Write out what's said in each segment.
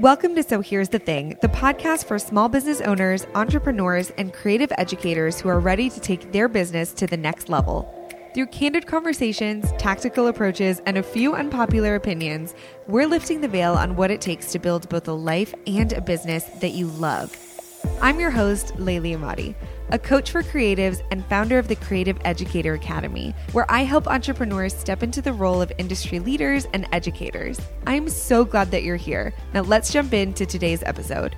Welcome to So Here's the Thing, the podcast for small business owners, entrepreneurs, and creative educators who are ready to take their business to the next level. Through candid conversations, tactical approaches, and a few unpopular opinions, we're lifting the veil on what it takes to build both a life and a business that you love. I'm your host, Layli Emadi a coach for creatives and founder of the Creative Educator Academy, where I help entrepreneurs step into the role of industry leaders and educators. I'm so glad that you're here. Now, let's jump into today's episode.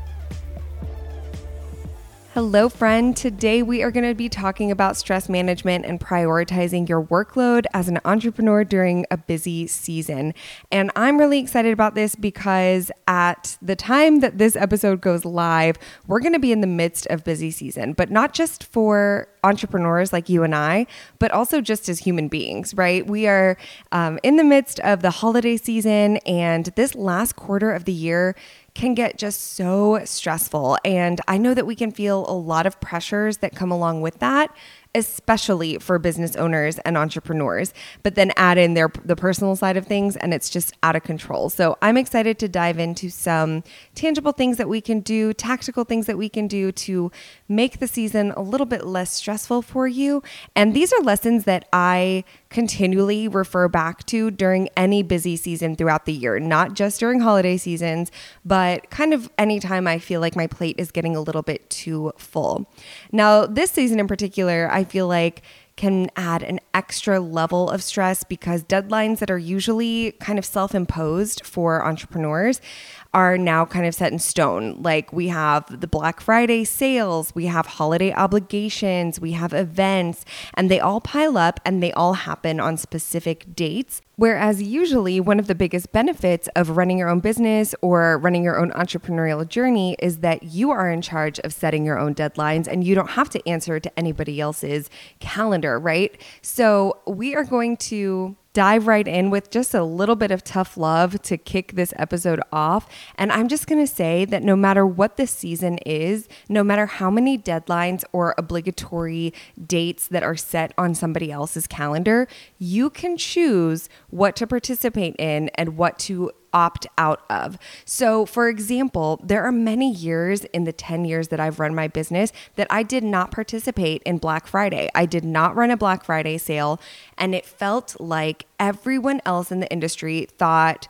Hello, friend. Today we are going to be talking about stress management and prioritizing your workload as an entrepreneur during a busy season. And I'm really excited about this because at the time that this episode goes live, we're going to be in the midst of busy season, but not just for entrepreneurs like you and I, but also just as human beings, right? We are um, in the midst of the holiday season, and this last quarter of the year can get just so stressful. And I know that we can feel a lot of pressures that come along with that especially for business owners and entrepreneurs but then add in their the personal side of things and it's just out of control so i'm excited to dive into some tangible things that we can do tactical things that we can do to make the season a little bit less stressful for you and these are lessons that i continually refer back to during any busy season throughout the year, not just during holiday seasons, but kind of anytime I feel like my plate is getting a little bit too full. Now, this season in particular, I feel like can add an extra level of stress because deadlines that are usually kind of self imposed for entrepreneurs are now kind of set in stone. Like we have the Black Friday sales, we have holiday obligations, we have events, and they all pile up and they all happen on specific dates. Whereas usually one of the biggest benefits of running your own business or running your own entrepreneurial journey is that you are in charge of setting your own deadlines and you don't have to answer to anybody else's calendar, right? So we are going to dive right in with just a little bit of tough love to kick this episode off. And I'm just going to say that no matter what the season is, no matter how many deadlines or obligatory dates that are set on somebody else's calendar, you can choose what to participate in and what to opt out of. So, for example, there are many years in the 10 years that I've run my business that I did not participate in Black Friday. I did not run a Black Friday sale, and it felt like everyone else in the industry thought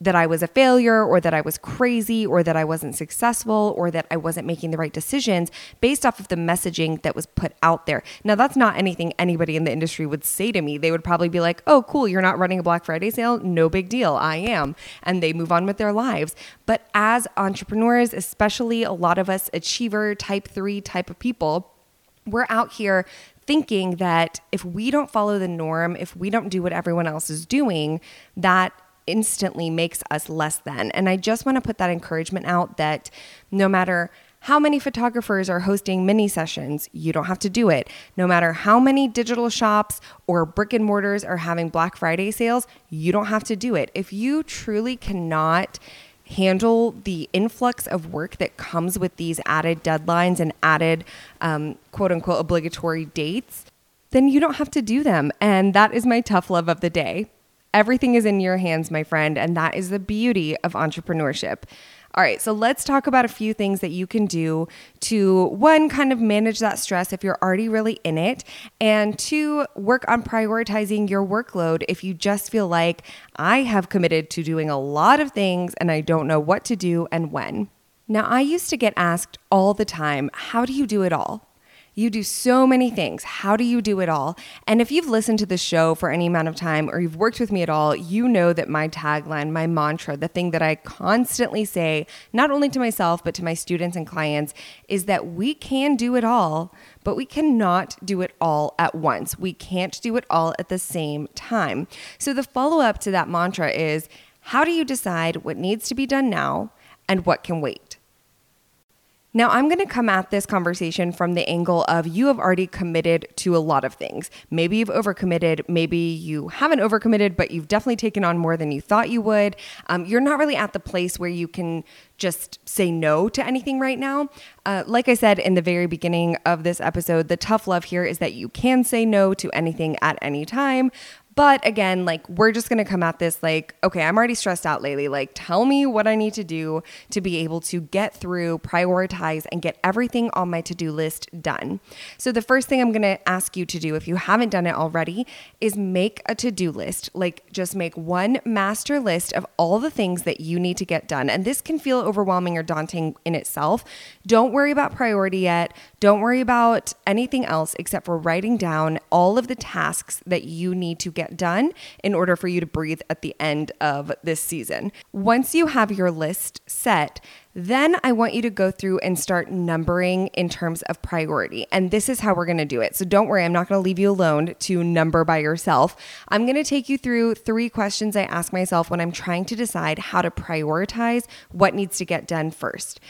that I was a failure or that I was crazy or that I wasn't successful or that I wasn't making the right decisions based off of the messaging that was put out there. Now, that's not anything anybody in the industry would say to me. They would probably be like, oh, cool, you're not running a Black Friday sale? No big deal. I am. And they move on with their lives. But as entrepreneurs, especially a lot of us achiever type three type of people, we're out here thinking that if we don't follow the norm, if we don't do what everyone else is doing, that instantly makes us less than. And I just want to put that encouragement out that no matter how many photographers are hosting mini sessions, you don't have to do it. No matter how many digital shops or brick and mortars are having Black Friday sales, you don't have to do it. If you truly cannot handle the influx of work that comes with these added deadlines and added um, quote unquote obligatory dates, then you don't have to do them. And that is my tough love of the day. Everything is in your hands, my friend, and that is the beauty of entrepreneurship. All right, so let's talk about a few things that you can do to one, kind of manage that stress if you're already really in it, and two, work on prioritizing your workload if you just feel like I have committed to doing a lot of things and I don't know what to do and when. Now, I used to get asked all the time, How do you do it all? You do so many things. How do you do it all? And if you've listened to the show for any amount of time or you've worked with me at all, you know that my tagline, my mantra, the thing that I constantly say, not only to myself, but to my students and clients, is that we can do it all, but we cannot do it all at once. We can't do it all at the same time. So the follow up to that mantra is how do you decide what needs to be done now and what can wait? Now, I'm going to come at this conversation from the angle of you have already committed to a lot of things. Maybe you've overcommitted, maybe you haven't overcommitted, but you've definitely taken on more than you thought you would. Um, you're not really at the place where you can just say no to anything right now. Uh, like I said in the very beginning of this episode, the tough love here is that you can say no to anything at any time, But again, like we're just going to come at this like, okay, I'm already stressed out lately. Like, tell me what I need to do to be able to get through, prioritize, and get everything on my to do list done. So, the first thing I'm going to ask you to do, if you haven't done it already, is make a to do list. Like, just make one master list of all the things that you need to get done. And this can feel overwhelming or daunting in itself. Don't worry about priority yet. Don't worry about anything else except for writing down all of the tasks that you need to get done in order for you to breathe at the end of this season. Once you have your list set, then I want you to go through and start numbering in terms of priority. And this is how we're going to do it. So don't worry, I'm not going to leave you alone to number by yourself. I'm going to take you through three questions I ask myself when I'm trying to decide how to prioritize what needs to get done first.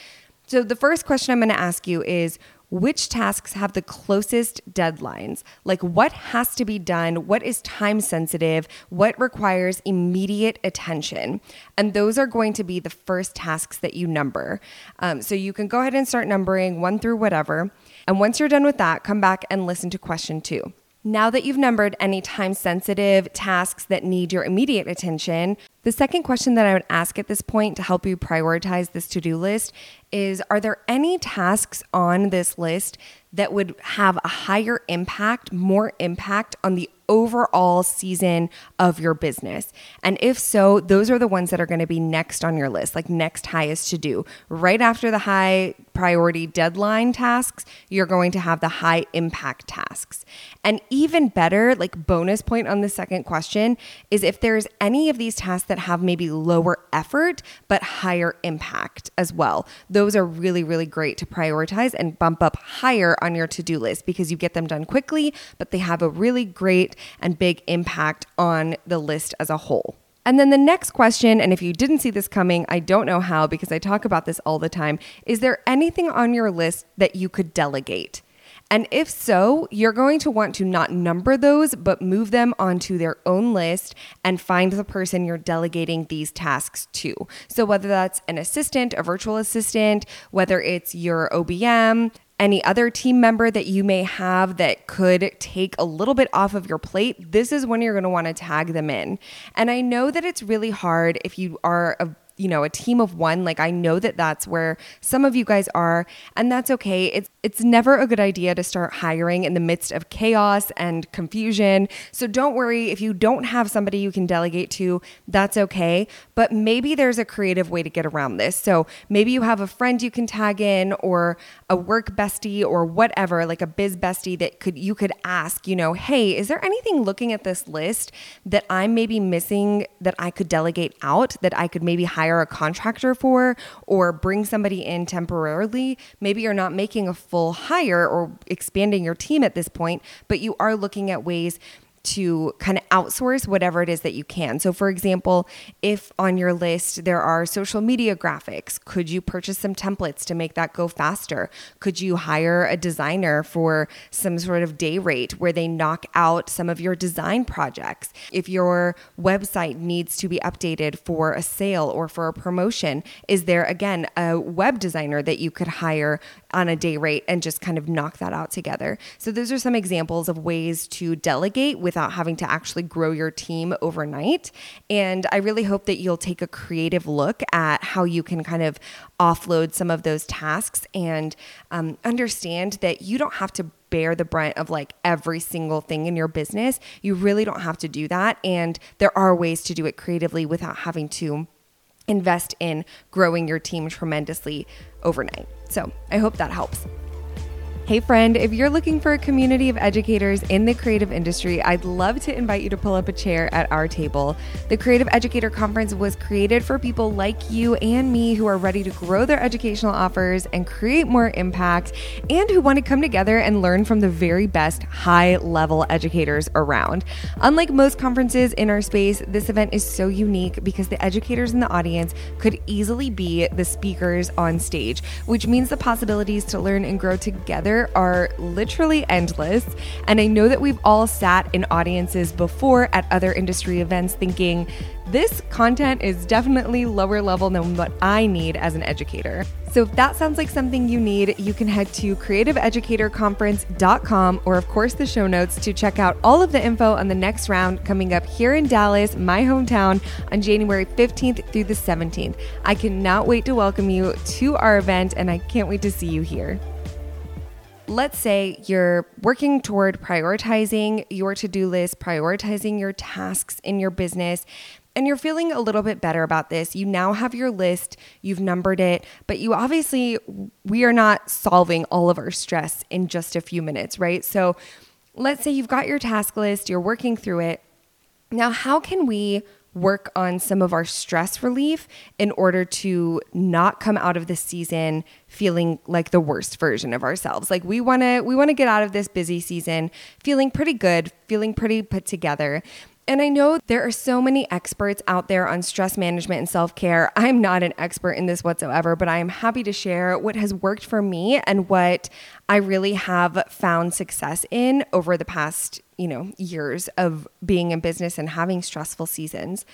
So the first question I'm going to ask you is which tasks have the closest deadlines? Like what has to be done? What is time sensitive? What requires immediate attention? And those are going to be the first tasks that you number. Um, so you can go ahead and start numbering one through whatever. And once you're done with that, come back and listen to question two. Now that you've numbered any time sensitive tasks that need your immediate attention, the second question that I would ask at this point to help you prioritize this to do list is Are there any tasks on this list that would have a higher impact, more impact on the overall season of your business? And if so, those are the ones that are going to be next on your list, like next highest to do. Right after the high priority deadline tasks, you're going to have the high impact tasks. And even better, like bonus point on the second question, is if there's any of these tasks that have maybe lower effort but higher impact as well. Those are really, really great to prioritize and bump up higher on your to do list because you get them done quickly, but they have a really great and big impact on the list as a whole. And then the next question, and if you didn't see this coming, I don't know how because I talk about this all the time. Is there anything on your list that you could delegate? And if so, you're going to want to not number those, but move them onto their own list and find the person you're delegating these tasks to. So, whether that's an assistant, a virtual assistant, whether it's your OBM, any other team member that you may have that could take a little bit off of your plate, this is when you're going to want to tag them in. And I know that it's really hard if you are a you know a team of one like i know that that's where some of you guys are and that's okay. It's it's never a good idea to start hiring in the midst of chaos and confusion. So don't worry. If you don't have somebody you can delegate to that's okay. But maybe there's a creative way to get around this. So maybe you have a friend you can tag in or a work bestie or whatever like a biz bestie that could you could ask you know hey is there anything looking at this list that i'm maybe missing that i could delegate out that i could maybe hire hire a contractor for or bring somebody in temporarily. Maybe you're not making a full hire or expanding your team at this point, but you are looking at ways to kind of outsource whatever it is that you can. So, for example, if on your list there are social media graphics, could you purchase some templates to make that go faster? Could you hire a designer for some sort of day rate where they knock out some of your design projects? If your website needs to be updated for a sale or for a promotion, is there again a web designer that you could hire on a day rate and just kind of knock that out together? So, those are some examples of ways to delegate without having to actually grow your team overnight. And I really hope that you'll take a creative look at how you can kind of offload some of those tasks and um, understand that you don't have to bear the brunt of like every single thing in your business. You really don't have to do that. And there are ways to do it creatively without having to invest in growing your team tremendously overnight. So I hope that helps. Hey, friend, if you're looking for a community of educators in the creative industry, I'd love to invite you to pull up a chair at our table. The Creative Educator Conference was created for people like you and me who are ready to grow their educational offers and create more impact, and who want to come together and learn from the very best high level educators around. Unlike most conferences in our space, this event is so unique because the educators in the audience could easily be the speakers on stage, which means the possibilities to learn and grow together are literally endless. And I know that we've all sat in audiences before at other industry events thinking, this content is definitely lower level than what I need as an educator. So if that sounds like something you need, you can head to creativeeducatorconference.com or, of course, the show notes to check out all of the info on the next round coming up here in Dallas, my hometown, on January 15th through the 17th. I cannot wait to welcome you to our event and I can't wait to see you here let's say you're working toward prioritizing your to do list, prioritizing your tasks in your business, and you're feeling a little bit better about this. You now have your list, you've numbered it, but you obviously, we are not solving all of our stress in just a few minutes, right? So let's say you've got your task list, you're working through it. Now, how can we work on some of our stress relief in order to not come out of this season feeling like the worst version of ourselves. Like we want to we want to get out of this busy season feeling pretty good, feeling pretty put together. And I know there are so many experts out there on stress management and self care. I'm not an expert in this whatsoever, but I am happy to share what has worked for me and what I really have found success in over the past, you know, years of being in business and having stressful seasons.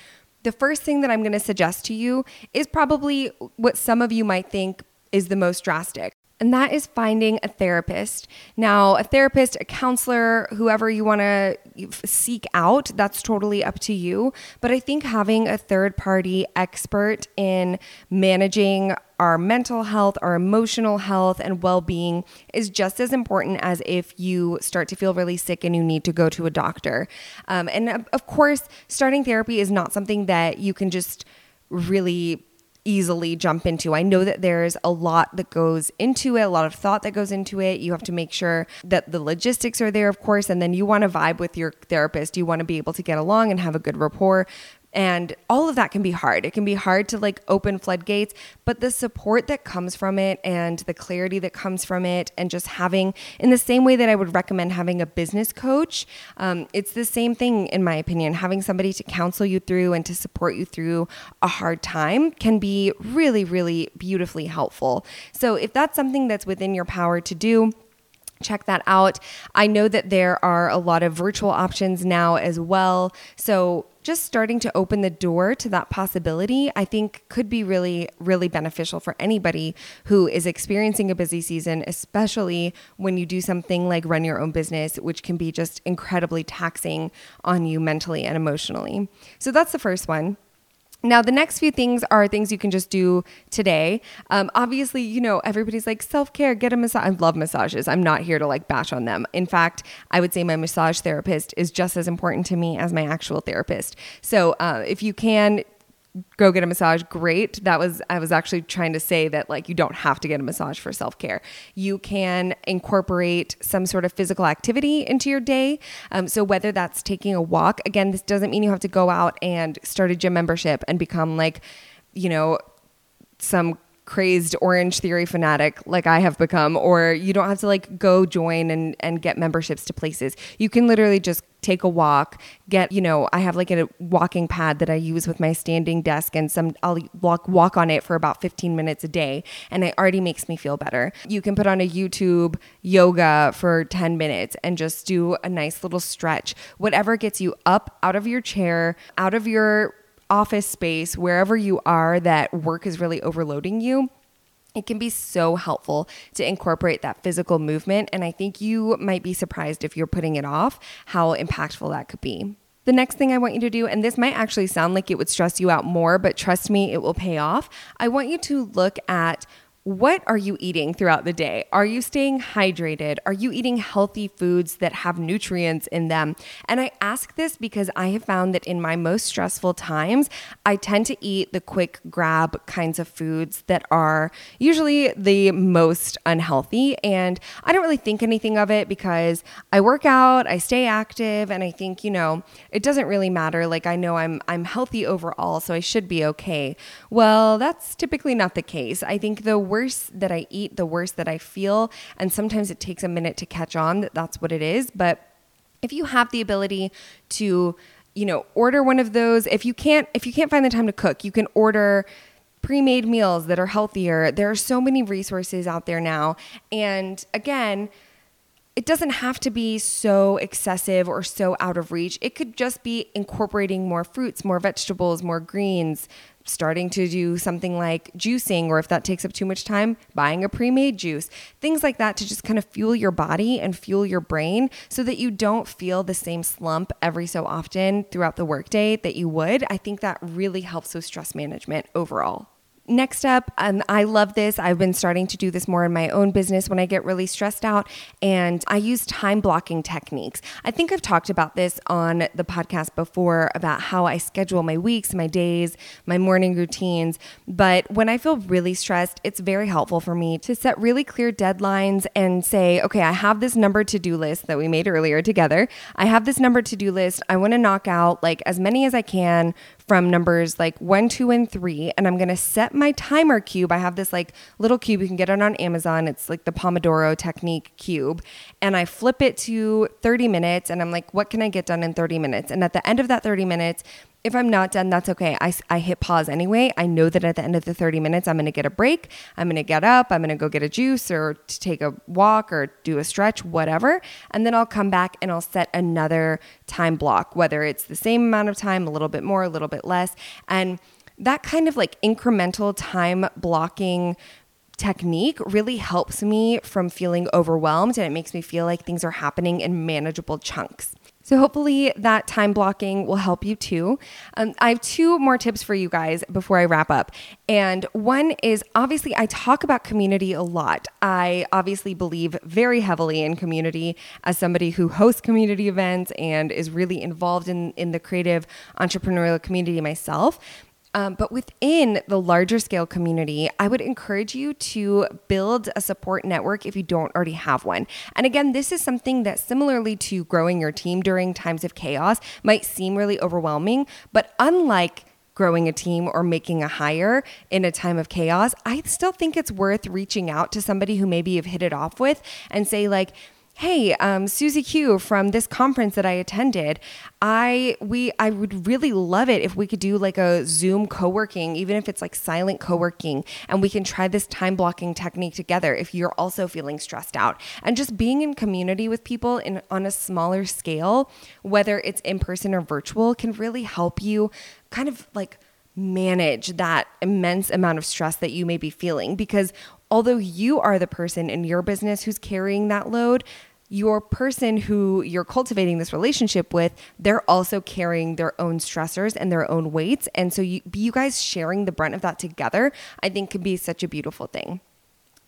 The first thing that I'm going to suggest to you is probably what some of you might think is the most drastic and that is finding a therapist. Now, a therapist, a counselor, whoever you want to seek out, that's totally up to you. But I think having a third party expert in managing our mental health, our emotional health, and well being is just as important as if you start to feel really sick and you need to go to a doctor. Um, and of course, starting therapy is not something that you can just really easily jump into. I know that there's a lot that goes into it, a lot of thought that goes into it. You have to make sure that the logistics are there, of course, and then you want to vibe with your therapist. You want to be able to get along and have a good rapport. And all of that can be hard. It can be hard to like open floodgates, but the support that comes from it and the clarity that comes from it, and just having, in the same way that I would recommend having a business coach, um, it's the same thing, in my opinion. Having somebody to counsel you through and to support you through a hard time can be really, really beautifully helpful. So if that's something that's within your power to do, check that out. I know that there are a lot of virtual options now as well. So just starting to open the door to that possibility, I think could be really, really beneficial for anybody who is experiencing a busy season, especially when you do something like run your own business, which can be just incredibly taxing on you mentally and emotionally. So that's the first one. Now, the next few things are things you can just do today. Um, obviously, you know, everybody's like self care, get a massage. I love massages. I'm not here to like bash on them. In fact, I would say my massage therapist is just as important to me as my actual therapist. So, uh, if you can go get a massage great. That was i was actually trying to say that like you don't have to get a massage for self-care. You can incorporate some sort of physical activity into your day. Um, so whether that's taking a walk again this doesn't mean you have to go out and start a gym membership and become like you know some crazed Orangetheory fanatic like I have become or you don't have to like go join and and get memberships to places. You can literally just take a walk, get, you know, I have like a walking pad that I use with my standing desk and some I'll walk walk on it for about 15 minutes a day and it already makes me feel better. You can put on a YouTube yoga for 10 minutes and just do a nice little stretch. Whatever gets you up out of your chair, out of your office space, wherever you are that work is really overloading you, it can be so helpful to incorporate that physical movement. And I think you might be surprised if you're putting it off, how impactful that could be. The next thing I want you to do, and this might actually sound like it would stress you out more, but trust me, it will pay off. I want you to look at what are you eating throughout the day? Are you staying hydrated? Are you eating healthy foods that have nutrients in them? And I ask this because I have found that in my most stressful times, I tend to eat the quick grab kinds of foods that are usually the most unhealthy. And I don't really think anything of it because I work out, I stay active, and I think, you know, it doesn't really matter. Like I know I'm I'm healthy overall, so I should be okay. Well, that's typically not the case. I think the worse that I eat, the worse that I feel. And sometimes it takes a minute to catch on that that's what it is. But if you have the ability to, you know, order one of those, if you can't, if you can't find the time to cook, you can order pre made meals that are healthier. There are so many resources out there now. And again, it doesn't have to be so excessive or so out of reach. It could just be incorporating more fruits, more vegetables, more greens, starting to do something like juicing, or if that takes up too much time, buying a pre made juice, things like that to just kind of fuel your body and fuel your brain so that you don't feel the same slump every so often throughout the workday that you would. I think that really helps with stress management overall. Next up, um, I love this. I've been starting to do this more in my own business when I get really stressed out, and I use time blocking techniques. I think I've talked about this on the podcast before about how I schedule my weeks, my days, my morning routines. But when I feel really stressed, it's very helpful for me to set really clear deadlines and say, okay, I have this number to do list that we made earlier together. I have this number to do list. I want to knock out like as many as I can from numbers like one, two, and three. And I'm going to set my timer cube. I have this like little cube. You can get it on Amazon. It's like the Pomodoro technique cube. And I flip it to 30 minutes. And I'm like, what can I get done in 30 minutes? And at the end of that 30 minutes, if I'm not done, that's okay. I, I hit pause anyway. I know that at the end of the 30 minutes, I'm going to get a break. I'm going to get up. I'm going to go get a juice or to take a walk or do a stretch, whatever. And then I'll come back and I'll set another time block, whether it's the same amount of time, a little bit more, a little bit less. And that kind of like incremental time blocking technique really helps me from feeling overwhelmed and it makes me feel like things are happening in manageable chunks. So, hopefully, that time blocking will help you too. Um, I have two more tips for you guys before I wrap up. And one is obviously, I talk about community a lot. I obviously believe very heavily in community as somebody who hosts community events and is really involved in, in the creative entrepreneurial community myself. Um, but within the larger scale community, I would encourage you to build a support network if you don't already have one. And again, this is something that similarly to growing your team during times of chaos might seem really overwhelming, but unlike growing a team or making a hire in a time of chaos, I still think it's worth reaching out to somebody who maybe you've hit it off with and say, like, hey um, susie q from this conference that i attended i we i would really love it if we could do like a zoom co-working even if it's like silent co-working and we can try this time blocking technique together if you're also feeling stressed out. And just being in community with people in on a smaller scale whether it's in person or virtual can really help you kind of like manage that immense amount of stress that you may be feeling. Because although you are the person in your business who's carrying that load, your person who you're cultivating this relationship with, they're also carrying their own stressors and their own weights. And so you, you guys sharing the brunt of that together, I think can be such a beautiful thing.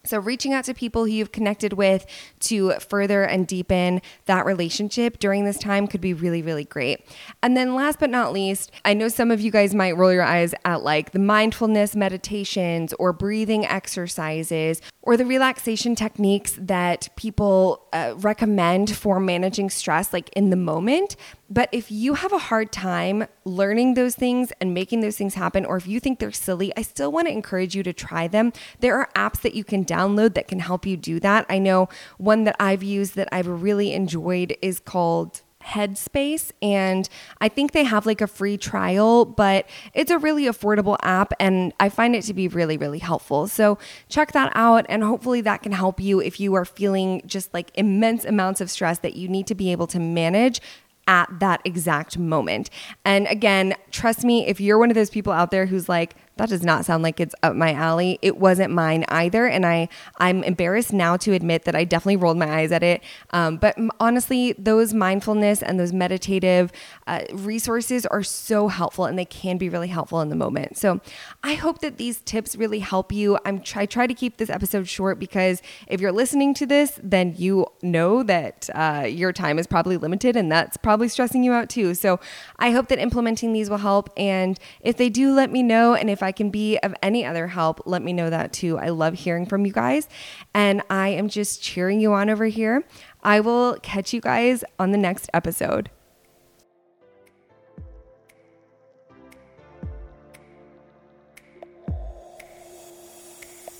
So, reaching out to people who you've connected with to further and deepen that relationship during this time could be really, really great. And then, last but not least, I know some of you guys might roll your eyes at like the mindfulness meditations or breathing exercises or the relaxation techniques that people uh, recommend for managing stress, like in the moment. But if you have a hard time learning those things and making those things happen, or if you think they're silly, I still want to encourage you to try them. There are apps that you can download that can help you do that. I know one that I've used that I've really enjoyed is called Headspace. And I think they have like a free trial, but it's a really affordable app. And I find it to be really, really helpful. So check that out. And hopefully that can help you if you are feeling just like immense amounts of stress that you need to be able to manage at that exact moment. And again, trust me, if you're one of those people out there who's like, that does not sound like it's up my alley. It wasn't mine either, and I I'm embarrassed now to admit that I definitely rolled my eyes at it. Um, but honestly, those mindfulness and those meditative uh, resources are so helpful, and they can be really helpful in the moment. So I hope that these tips really help you. I'm try try to keep this episode short because if you're listening to this, then you know that uh, your time is probably limited, and that's probably stressing you out too. So I hope that implementing these will help, and if they do, let me know, and if I can be of any other help, let me know that too. I love hearing from you guys, and I am just cheering you on over here. I will catch you guys on the next episode.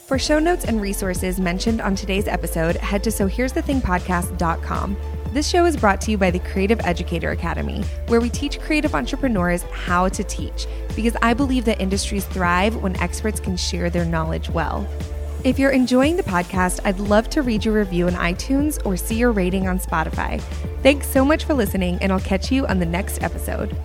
For show notes and resources mentioned on today's episode, head to sohere'sthethingpodcast.com. This show is brought to you by the Creative Educator Academy, where we teach creative entrepreneurs how to teach, because I believe that industries thrive when experts can share their knowledge well. If you're enjoying the podcast, I'd love to read your review on iTunes or see your rating on Spotify. Thanks so much for listening, and I'll catch you on the next episode.